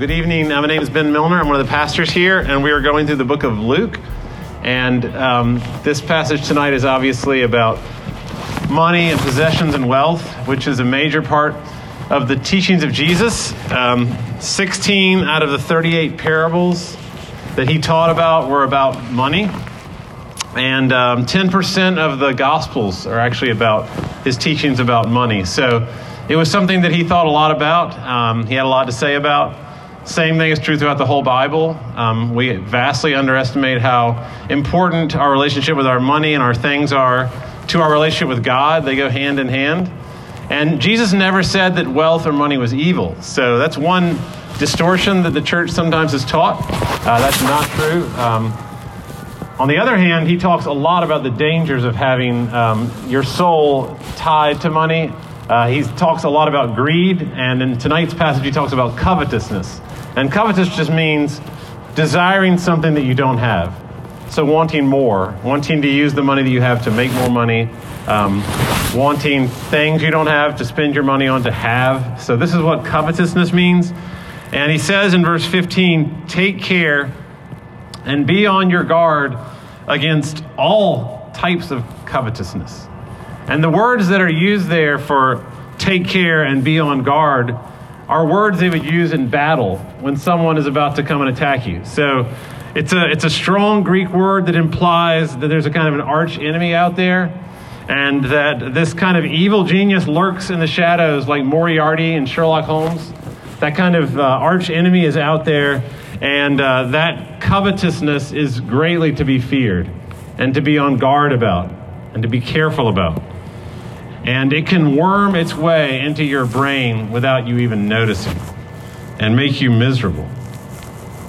Good evening. Uh, my name is Ben Milner. I'm one of the pastors here, and we are going through the book of Luke. And um, this passage tonight is obviously about money and possessions and wealth, which is a major part of the teachings of Jesus. Um, 16 out of the 38 parables that he taught about were about money. And um, 10% of the Gospels are actually about his teachings about money. So it was something that he thought a lot about. Um, he had a lot to say about. Same thing is true throughout the whole Bible. Um, we vastly underestimate how important our relationship with our money and our things are to our relationship with God. They go hand in hand. And Jesus never said that wealth or money was evil. So that's one distortion that the church sometimes has taught. Uh, that's not true. Um, on the other hand, he talks a lot about the dangers of having um, your soul tied to money. Uh, he talks a lot about greed, and in tonight's passage, he talks about covetousness. And covetous just means desiring something that you don't have. So, wanting more, wanting to use the money that you have to make more money, um, wanting things you don't have to spend your money on to have. So, this is what covetousness means. And he says in verse 15, Take care and be on your guard against all types of covetousness. And the words that are used there for take care and be on guard are words they would use in battle when someone is about to come and attack you. So it's a, it's a strong Greek word that implies that there's a kind of an arch enemy out there and that this kind of evil genius lurks in the shadows like Moriarty and Sherlock Holmes. That kind of uh, arch enemy is out there, and uh, that covetousness is greatly to be feared and to be on guard about and to be careful about. And it can worm its way into your brain without you even noticing and make you miserable.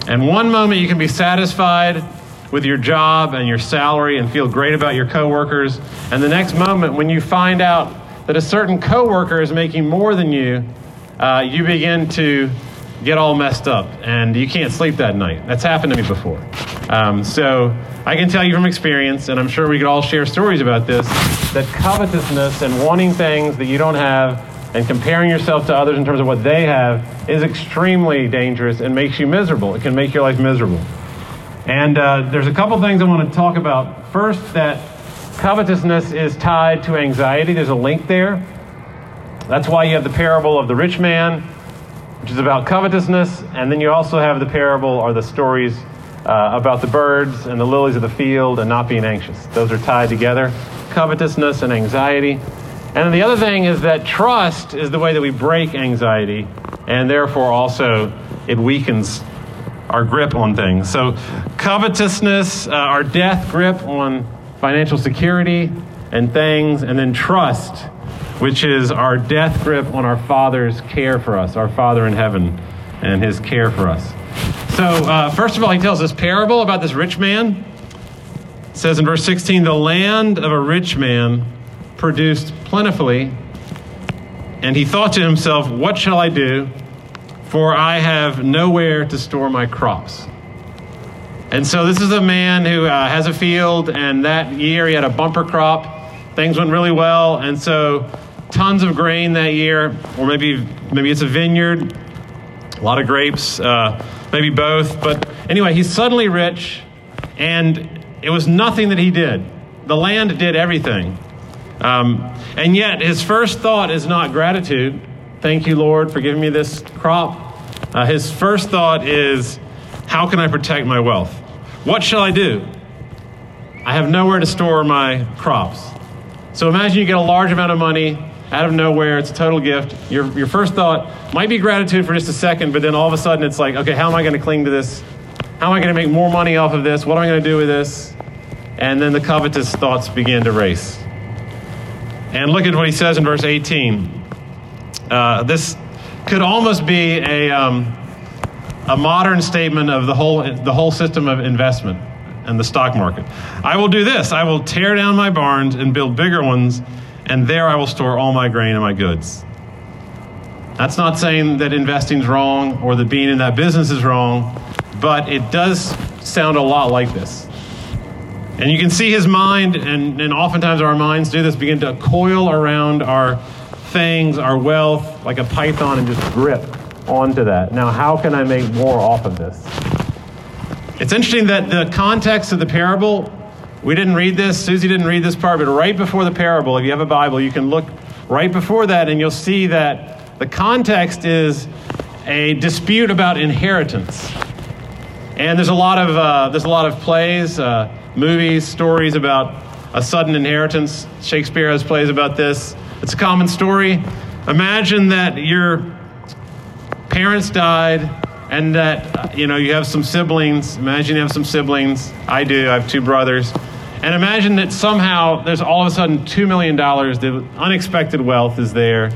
And one moment you can be satisfied with your job and your salary and feel great about your coworkers. And the next moment, when you find out that a certain coworker is making more than you, uh, you begin to get all messed up and you can't sleep that night. That's happened to me before. Um, so I can tell you from experience, and I'm sure we could all share stories about this, that covetousness and wanting things that you don't have and comparing yourself to others in terms of what they have is extremely dangerous and makes you miserable. It can make your life miserable. And uh, there's a couple things I want to talk about. First, that covetousness is tied to anxiety. There's a link there. That's why you have the parable of the rich man, which is about covetousness, and then you also have the parable or the stories uh, about the birds and the lilies of the field and not being anxious. Those are tied together covetousness and anxiety. And then the other thing is that trust is the way that we break anxiety, and therefore also it weakens our grip on things. So, covetousness, uh, our death grip on financial security and things, and then trust, which is our death grip on our Father's care for us, our Father in heaven, and his care for us. So, uh, first of all, he tells this parable about this rich man. It says in verse 16, the land of a rich man produced plentifully, and he thought to himself, What shall I do? For I have nowhere to store my crops. And so, this is a man who uh, has a field, and that year he had a bumper crop. Things went really well, and so tons of grain that year, or maybe maybe it's a vineyard, a lot of grapes, uh, maybe both. But anyway, he's suddenly rich, and it was nothing that he did. The land did everything. Um, and yet, his first thought is not gratitude. Thank you, Lord, for giving me this crop. Uh, his first thought is, how can I protect my wealth? What shall I do? I have nowhere to store my crops. So imagine you get a large amount of money out of nowhere. It's a total gift. Your, your first thought might be gratitude for just a second, but then all of a sudden it's like, okay, how am I going to cling to this? How am I going to make more money off of this? What am I going to do with this? And then the covetous thoughts begin to race. And look at what he says in verse 18. Uh, this could almost be a, um, a modern statement of the whole, the whole system of investment and the stock market. I will do this I will tear down my barns and build bigger ones, and there I will store all my grain and my goods. That's not saying that investing is wrong or that being in that business is wrong, but it does sound a lot like this. And you can see his mind, and, and oftentimes our minds do this, begin to coil around our things, our wealth, like a python, and just grip onto that. Now, how can I make more off of this? It's interesting that the context of the parable, we didn't read this, Susie didn't read this part, but right before the parable, if you have a Bible, you can look right before that and you'll see that the context is a dispute about inheritance. And there's a lot of, uh, there's a lot of plays, uh, movies, stories about a sudden inheritance. Shakespeare has plays about this. It's a common story. Imagine that your parents died and that you know you have some siblings. Imagine you have some siblings. I do. I have two brothers. And imagine that somehow there's all of a sudden $2 million. The unexpected wealth is there.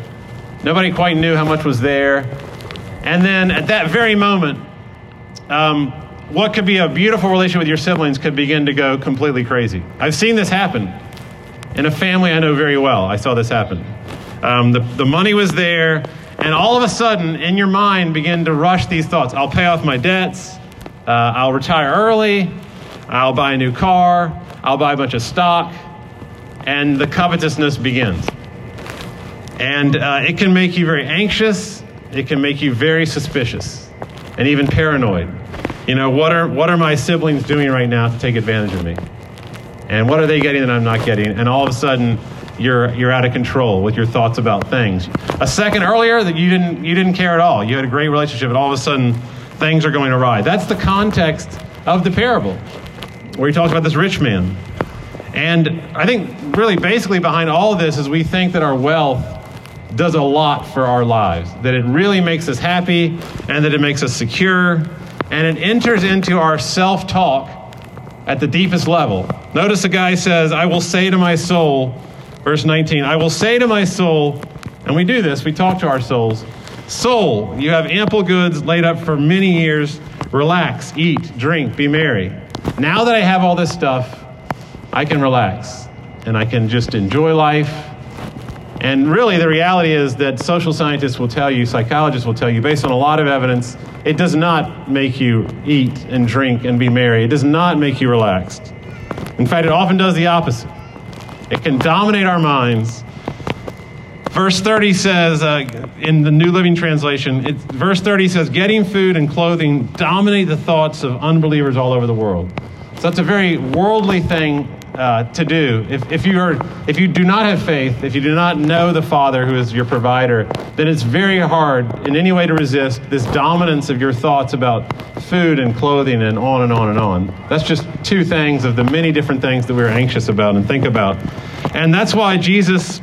Nobody quite knew how much was there. And then at that very moment, um, what could be a beautiful relationship with your siblings could begin to go completely crazy. I've seen this happen in a family I know very well. I saw this happen. Um, the, the money was there, and all of a sudden, in your mind, begin to rush these thoughts. I'll pay off my debts. Uh, I'll retire early. I'll buy a new car. I'll buy a bunch of stock. And the covetousness begins. And uh, it can make you very anxious. It can make you very suspicious and even paranoid. You know, what are, what are my siblings doing right now to take advantage of me? And what are they getting that I'm not getting? And all of a sudden, you're you're out of control with your thoughts about things. A second earlier that you didn't you didn't care at all. You had a great relationship and all of a sudden things are going awry. That's the context of the parable where he talks about this rich man. And I think really basically behind all of this is we think that our wealth does a lot for our lives, that it really makes us happy and that it makes us secure and it enters into our self-talk at the deepest level. Notice the guy says, "I will say to my soul, Verse 19 I will say to my soul, and we do this, we talk to our souls, Soul, you have ample goods laid up for many years. Relax, eat, drink, be merry. Now that I have all this stuff, I can relax and I can just enjoy life. And really, the reality is that social scientists will tell you, psychologists will tell you, based on a lot of evidence, it does not make you eat and drink and be merry. It does not make you relaxed. In fact, it often does the opposite. It can dominate our minds. Verse 30 says, uh, in the New Living Translation, it, verse 30 says, getting food and clothing dominate the thoughts of unbelievers all over the world. So that's a very worldly thing uh, to do. If, if, you are, if you do not have faith, if you do not know the Father who is your provider, then it's very hard in any way to resist this dominance of your thoughts about food and clothing and on and on and on. That's just two things of the many different things that we're anxious about and think about. And that's why Jesus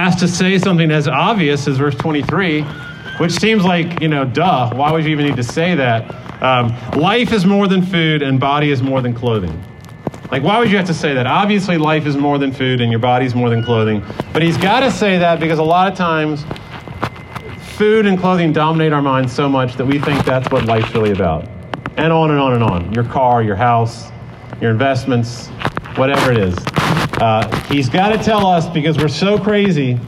has to say something as obvious as verse 23, which seems like, you know, duh, why would you even need to say that? Um, life is more than food and body is more than clothing. Like, why would you have to say that? Obviously, life is more than food and your body's more than clothing. But he's got to say that because a lot of times food and clothing dominate our minds so much that we think that's what life's really about. And on and on and on. Your car, your house, your investments, whatever it is. Uh, he's got to tell us because we're so crazy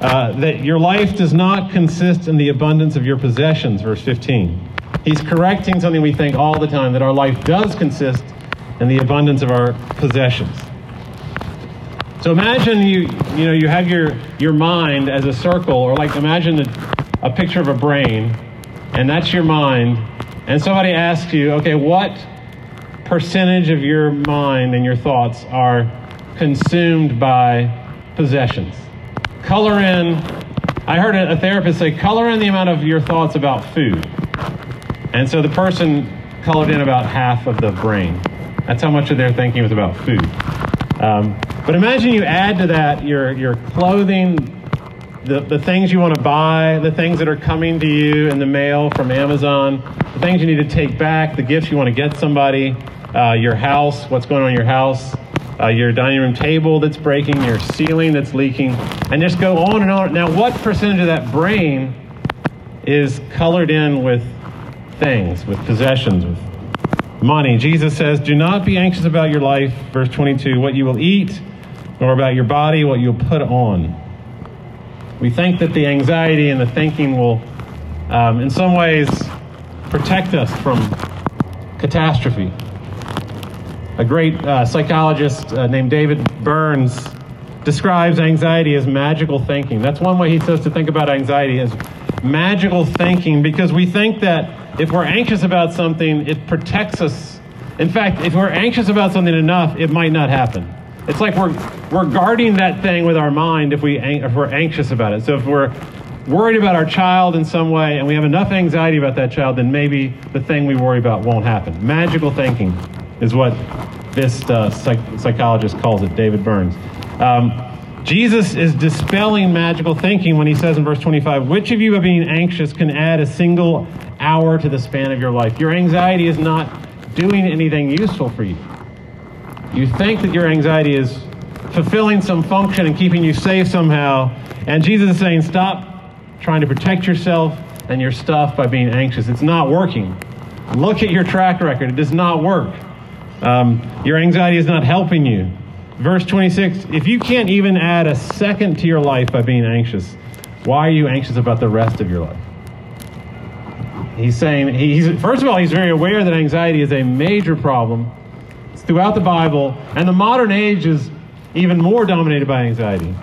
uh, that your life does not consist in the abundance of your possessions, verse 15. He's correcting something we think all the time that our life does consist in the abundance of our possessions. So imagine you you know you have your your mind as a circle, or like imagine a, a picture of a brain, and that's your mind. And somebody asks you, okay, what percentage of your mind and your thoughts are consumed by possessions? Color in. I heard a therapist say, color in the amount of your thoughts about food. And so the person colored in about half of the brain. That's how much of their thinking was about food. Um, But imagine you add to that your, your clothing, the, the things you want to buy, the things that are coming to you in the mail from Amazon, the things you need to take back, the gifts you want to get somebody, uh, your house, what's going on in your house, uh, your dining room table that's breaking, your ceiling that's leaking, and just go on and on. Now, what percentage of that brain is colored in with things, with possessions, with money? Jesus says, Do not be anxious about your life, verse 22, what you will eat, nor about your body, what you'll put on. We think that the anxiety and the thinking will, um, in some ways, protect us from catastrophe. A great uh, psychologist uh, named David Burns describes anxiety as magical thinking. That's one way he says to think about anxiety as magical thinking because we think that if we're anxious about something, it protects us. In fact, if we're anxious about something enough, it might not happen. It's like we're, we're guarding that thing with our mind if, we, if we're anxious about it. So if we're worried about our child in some way and we have enough anxiety about that child, then maybe the thing we worry about won't happen. Magical thinking is what this uh, psych- psychologist calls it, David Burns. Um, Jesus is dispelling magical thinking when he says in verse 25, Which of you, by being anxious, can add a single hour to the span of your life? Your anxiety is not doing anything useful for you. You think that your anxiety is fulfilling some function and keeping you safe somehow. And Jesus is saying, Stop trying to protect yourself and your stuff by being anxious. It's not working. Look at your track record, it does not work. Um, your anxiety is not helping you. Verse 26 If you can't even add a second to your life by being anxious, why are you anxious about the rest of your life? He's saying, he's, first of all, he's very aware that anxiety is a major problem. It's throughout the Bible, and the modern age is even more dominated by anxiety.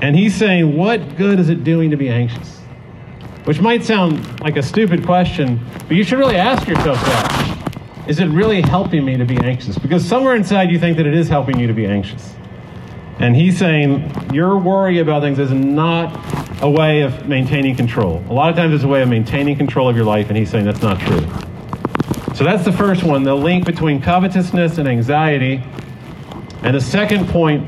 And he's saying, What good is it doing to be anxious? Which might sound like a stupid question, but you should really ask yourself that. Is it really helping me to be anxious? Because somewhere inside you think that it is helping you to be anxious. And he's saying your worry about things is not a way of maintaining control. A lot of times it's a way of maintaining control of your life, and he's saying that's not true. So that's the first one the link between covetousness and anxiety. And the second point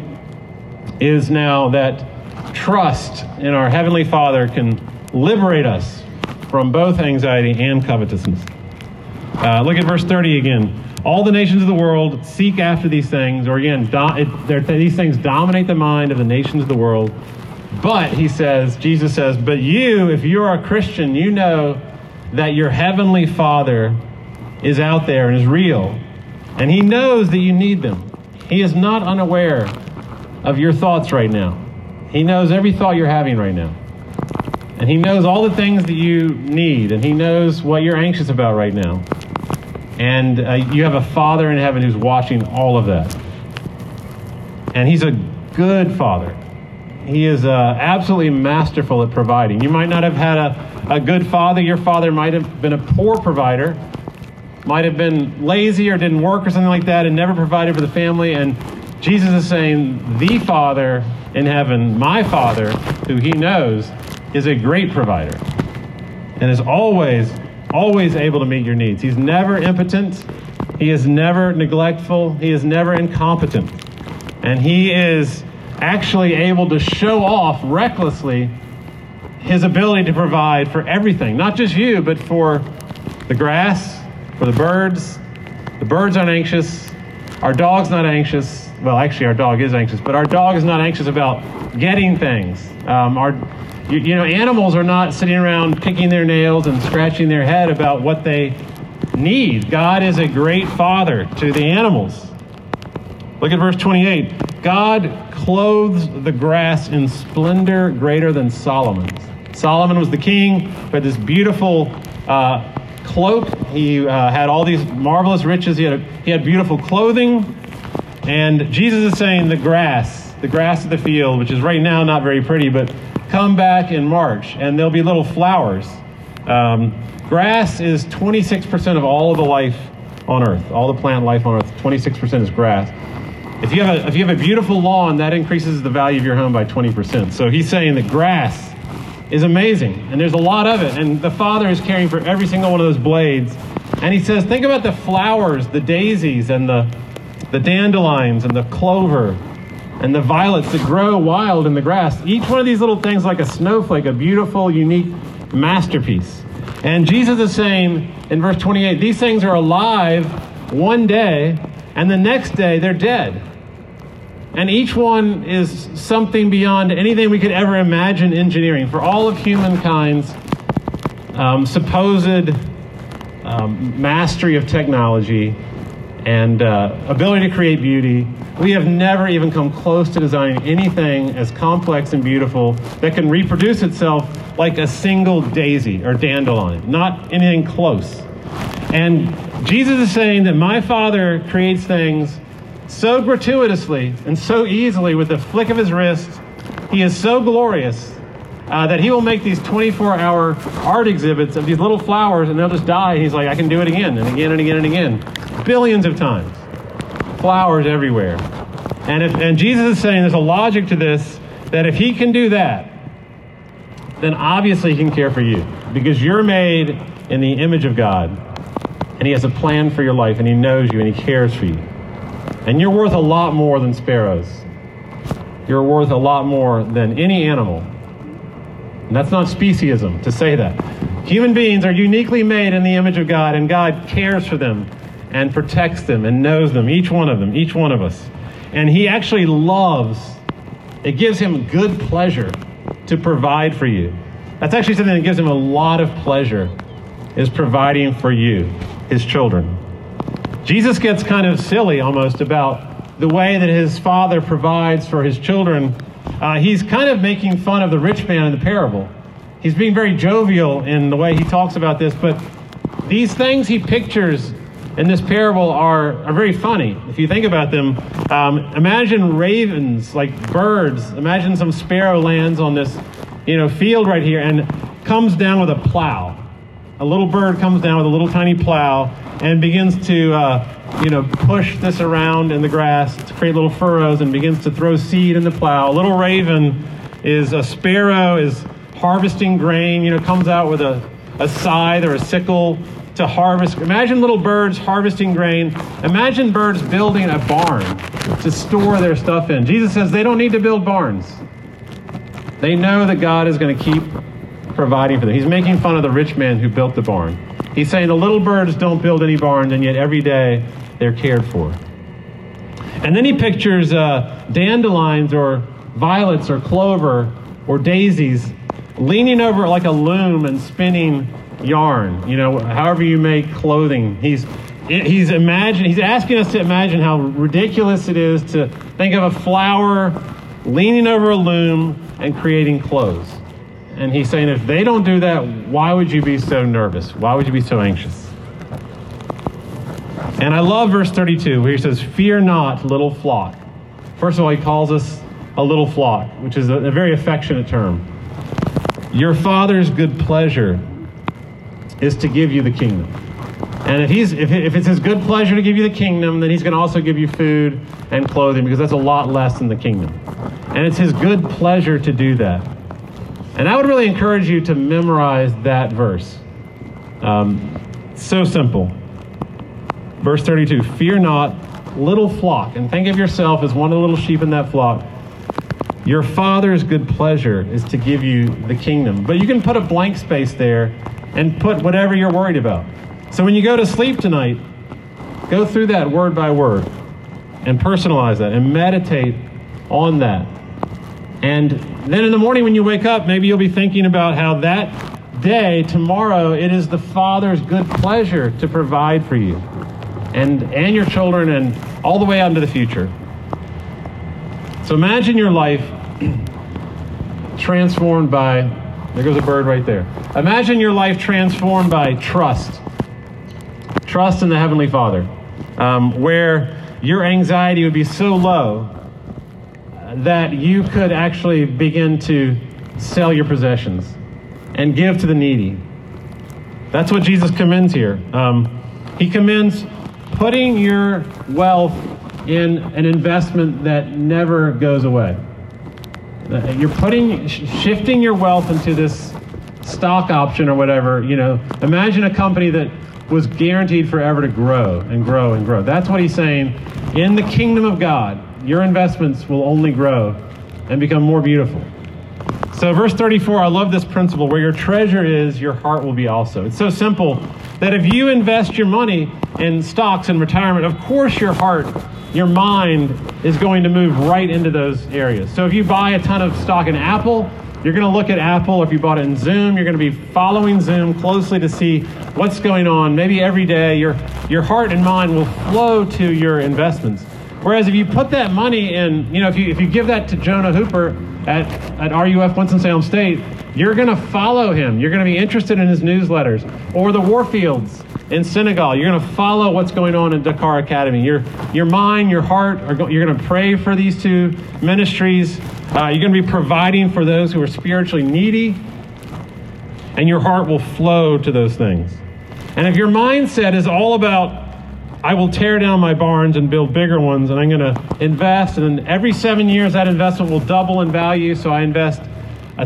is now that trust in our Heavenly Father can liberate us from both anxiety and covetousness. Uh, look at verse 30 again. All the nations of the world seek after these things, or again, do, it, these things dominate the mind of the nations of the world. But, he says, Jesus says, but you, if you are a Christian, you know that your heavenly Father is out there and is real. And he knows that you need them. He is not unaware of your thoughts right now. He knows every thought you're having right now. And he knows all the things that you need, and he knows what you're anxious about right now. And uh, you have a Father in heaven who's watching all of that. And He's a good Father. He is uh, absolutely masterful at providing. You might not have had a, a good father. Your father might have been a poor provider, might have been lazy or didn't work or something like that and never provided for the family. And Jesus is saying, The Father in heaven, my Father, who He knows, is a great provider and is always always able to meet your needs. He's never impotent. He is never neglectful. He is never incompetent. And he is actually able to show off recklessly his ability to provide for everything, not just you, but for the grass, for the birds. The birds aren't anxious. Our dog's not anxious. Well, actually, our dog is anxious, but our dog is not anxious about getting things. Um, our you, you know, animals are not sitting around picking their nails and scratching their head about what they need. God is a great father to the animals. Look at verse 28. God clothes the grass in splendor greater than Solomon's. Solomon was the king, but this beautiful uh, cloak. He uh, had all these marvelous riches. He had, a, he had beautiful clothing. And Jesus is saying the grass, the grass of the field, which is right now not very pretty, but come back in March, and there'll be little flowers. Um, grass is 26% of all of the life on Earth, all the plant life on Earth. 26% is grass. If you, have a, if you have a beautiful lawn, that increases the value of your home by 20%. So he's saying that grass is amazing, and there's a lot of it. And the Father is caring for every single one of those blades. And he says, think about the flowers, the daisies, and the the dandelions and the clover and the violets that grow wild in the grass. Each one of these little things, like a snowflake, a beautiful, unique masterpiece. And Jesus is saying in verse 28 these things are alive one day, and the next day they're dead. And each one is something beyond anything we could ever imagine engineering. For all of humankind's um, supposed um, mastery of technology and uh, ability to create beauty, we have never even come close to designing anything as complex and beautiful that can reproduce itself like a single daisy or dandelion, not anything close. And Jesus is saying that my Father creates things so gratuitously and so easily with the flick of his wrist. He is so glorious uh, that he will make these 24 hour art exhibits of these little flowers and they'll just die. He's like, I can do it again and again and again and again. Billions of times. Flowers everywhere. And, if, and Jesus is saying there's a logic to this that if he can do that, then obviously he can care for you because you're made in the image of God and he has a plan for your life and he knows you and he cares for you. And you're worth a lot more than sparrows. You're worth a lot more than any animal. And that's not speciesism to say that. Human beings are uniquely made in the image of God, and God cares for them and protects them and knows them, each one of them, each one of us. And He actually loves, it gives Him good pleasure to provide for you. That's actually something that gives Him a lot of pleasure, is providing for you, His children. Jesus gets kind of silly almost about the way that His Father provides for His children uh, he's kind of making fun of the rich man in the parable. He's being very jovial in the way he talks about this, but these things he pictures in this parable are, are very funny. If you think about them, um, imagine ravens, like birds. Imagine some sparrow lands on this you know, field right here and comes down with a plow. A little bird comes down with a little tiny plow and begins to uh, you know, push this around in the grass to create little furrows and begins to throw seed in the plow. A little raven is a sparrow, is harvesting grain, you know, comes out with a, a scythe or a sickle to harvest. Imagine little birds harvesting grain. Imagine birds building a barn to store their stuff in. Jesus says they don't need to build barns. They know that God is going to keep providing for them. He's making fun of the rich man who built the barn. He's saying the little birds don't build any barns, and yet every day they're cared for. And then he pictures uh, dandelions or violets or clover or daisies leaning over like a loom and spinning yarn, you know, however you make clothing. He's he's imagine he's asking us to imagine how ridiculous it is to think of a flower leaning over a loom and creating clothes. And he's saying if they don't do that, why would you be so nervous? Why would you be so anxious? And I love verse 32 where he says, Fear not, little flock. First of all, he calls us a little flock, which is a, a very affectionate term. Your father's good pleasure is to give you the kingdom. And if, he's, if, if it's his good pleasure to give you the kingdom, then he's going to also give you food and clothing because that's a lot less than the kingdom. And it's his good pleasure to do that. And I would really encourage you to memorize that verse. Um, so simple. Verse 32 Fear not, little flock, and think of yourself as one of the little sheep in that flock. Your Father's good pleasure is to give you the kingdom. But you can put a blank space there and put whatever you're worried about. So when you go to sleep tonight, go through that word by word and personalize that and meditate on that. And then in the morning when you wake up, maybe you'll be thinking about how that day, tomorrow, it is the Father's good pleasure to provide for you and, and your children and all the way out into the future. So imagine your life transformed by, there goes a bird right there. Imagine your life transformed by trust. Trust in the Heavenly Father, um, where your anxiety would be so low that you could actually begin to sell your possessions and give to the needy. That's what Jesus commends here. Um, he commends putting your wealth in an investment that never goes away. Uh, you're putting, shifting your wealth into this stock option or whatever, you know, imagine a company that was guaranteed forever to grow and grow and grow. That's what he's saying. In the kingdom of God, your investments will only grow and become more beautiful. So, verse 34, I love this principle where your treasure is, your heart will be also. It's so simple that if you invest your money in stocks and retirement, of course your heart, your mind is going to move right into those areas. So, if you buy a ton of stock in Apple, you're going to look at Apple. If you bought it in Zoom, you're going to be following Zoom closely to see what's going on. Maybe every day, your, your heart and mind will flow to your investments. Whereas if you put that money in, you know, if you, if you give that to Jonah Hooper at, at RUF Winston-Salem State, you're going to follow him. You're going to be interested in his newsletters. Or the Warfields in Senegal, you're going to follow what's going on in Dakar Academy. Your, your mind, your heart, are go, you're going to pray for these two ministries. Uh, you're going to be providing for those who are spiritually needy. And your heart will flow to those things. And if your mindset is all about I will tear down my barns and build bigger ones, and I'm going to invest. And every seven years, that investment will double in value. So I invest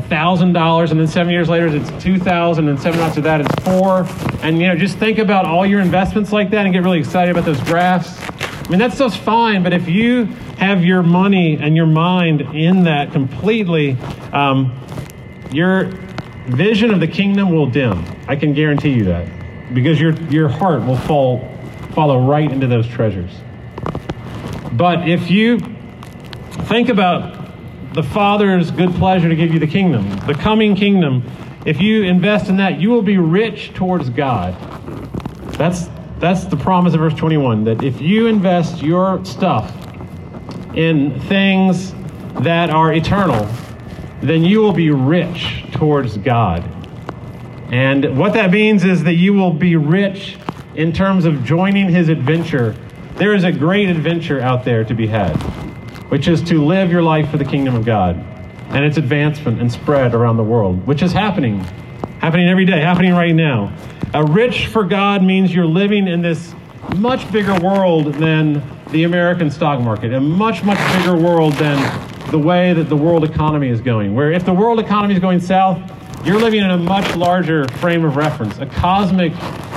thousand dollars, and then seven years later, it's two thousand, and seven after that, it's four. And you know, just think about all your investments like that, and get really excited about those graphs. I mean, that stuff's fine, but if you have your money and your mind in that completely, um, your vision of the kingdom will dim. I can guarantee you that, because your your heart will fall follow right into those treasures. But if you think about the Father's good pleasure to give you the kingdom, the coming kingdom, if you invest in that, you will be rich towards God. That's that's the promise of verse 21 that if you invest your stuff in things that are eternal, then you will be rich towards God. And what that means is that you will be rich in terms of joining his adventure, there is a great adventure out there to be had, which is to live your life for the kingdom of God and its advancement and spread around the world, which is happening, happening every day, happening right now. A rich for God means you're living in this much bigger world than the American stock market, a much, much bigger world than the way that the world economy is going. Where if the world economy is going south, you're living in a much larger frame of reference, a cosmic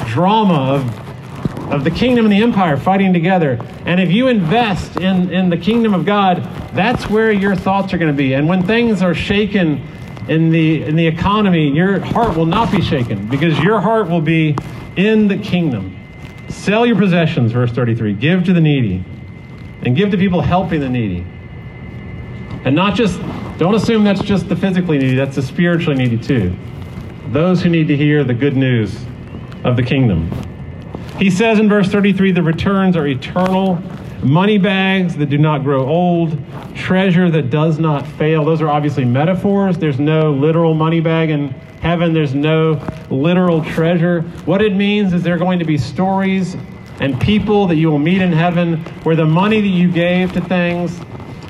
drama of, of the kingdom and the empire fighting together. And if you invest in, in the kingdom of God, that's where your thoughts are going to be. And when things are shaken in the, in the economy, your heart will not be shaken because your heart will be in the kingdom. Sell your possessions, verse 33. Give to the needy and give to people helping the needy. And not just, don't assume that's just the physically needy, that's the spiritually needy too. Those who need to hear the good news of the kingdom. He says in verse 33 the returns are eternal, money bags that do not grow old, treasure that does not fail. Those are obviously metaphors. There's no literal money bag in heaven, there's no literal treasure. What it means is there are going to be stories and people that you will meet in heaven where the money that you gave to things,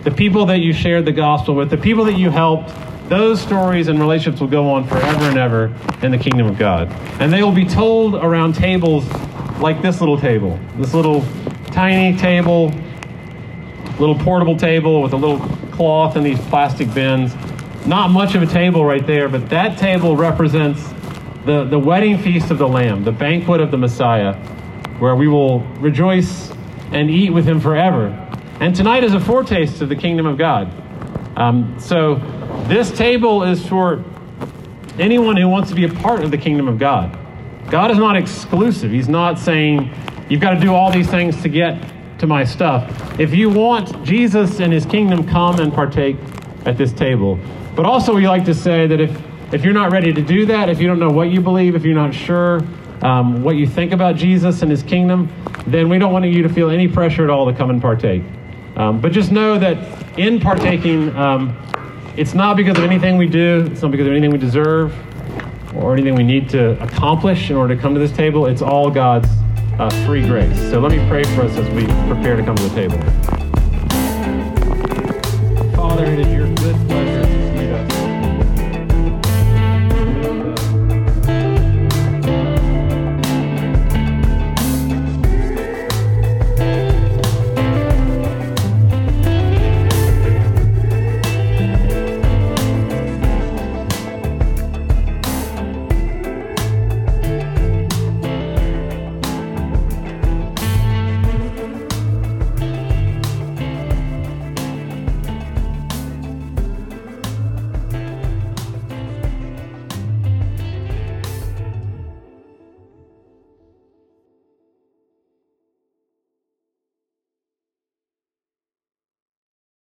the people that you shared the gospel with, the people that you helped, those stories and relationships will go on forever and ever in the kingdom of God. And they will be told around tables like this little table, this little tiny table, little portable table with a little cloth and these plastic bins. Not much of a table right there, but that table represents the, the wedding feast of the Lamb, the banquet of the Messiah, where we will rejoice and eat with him forever. And tonight is a foretaste of the kingdom of God. Um, so this table is for anyone who wants to be a part of the kingdom of God. God is not exclusive. He's not saying you've got to do all these things to get to my stuff. If you want Jesus and his kingdom, come and partake at this table. But also, we like to say that if, if you're not ready to do that, if you don't know what you believe, if you're not sure um, what you think about Jesus and his kingdom, then we don't want you to feel any pressure at all to come and partake. Um, but just know that in partaking, um, it's not because of anything we do, it's not because of anything we deserve or anything we need to accomplish in order to come to this table. It's all God's uh, free grace. So let me pray for us as we prepare to come to the table. Father, it is your good pleasure.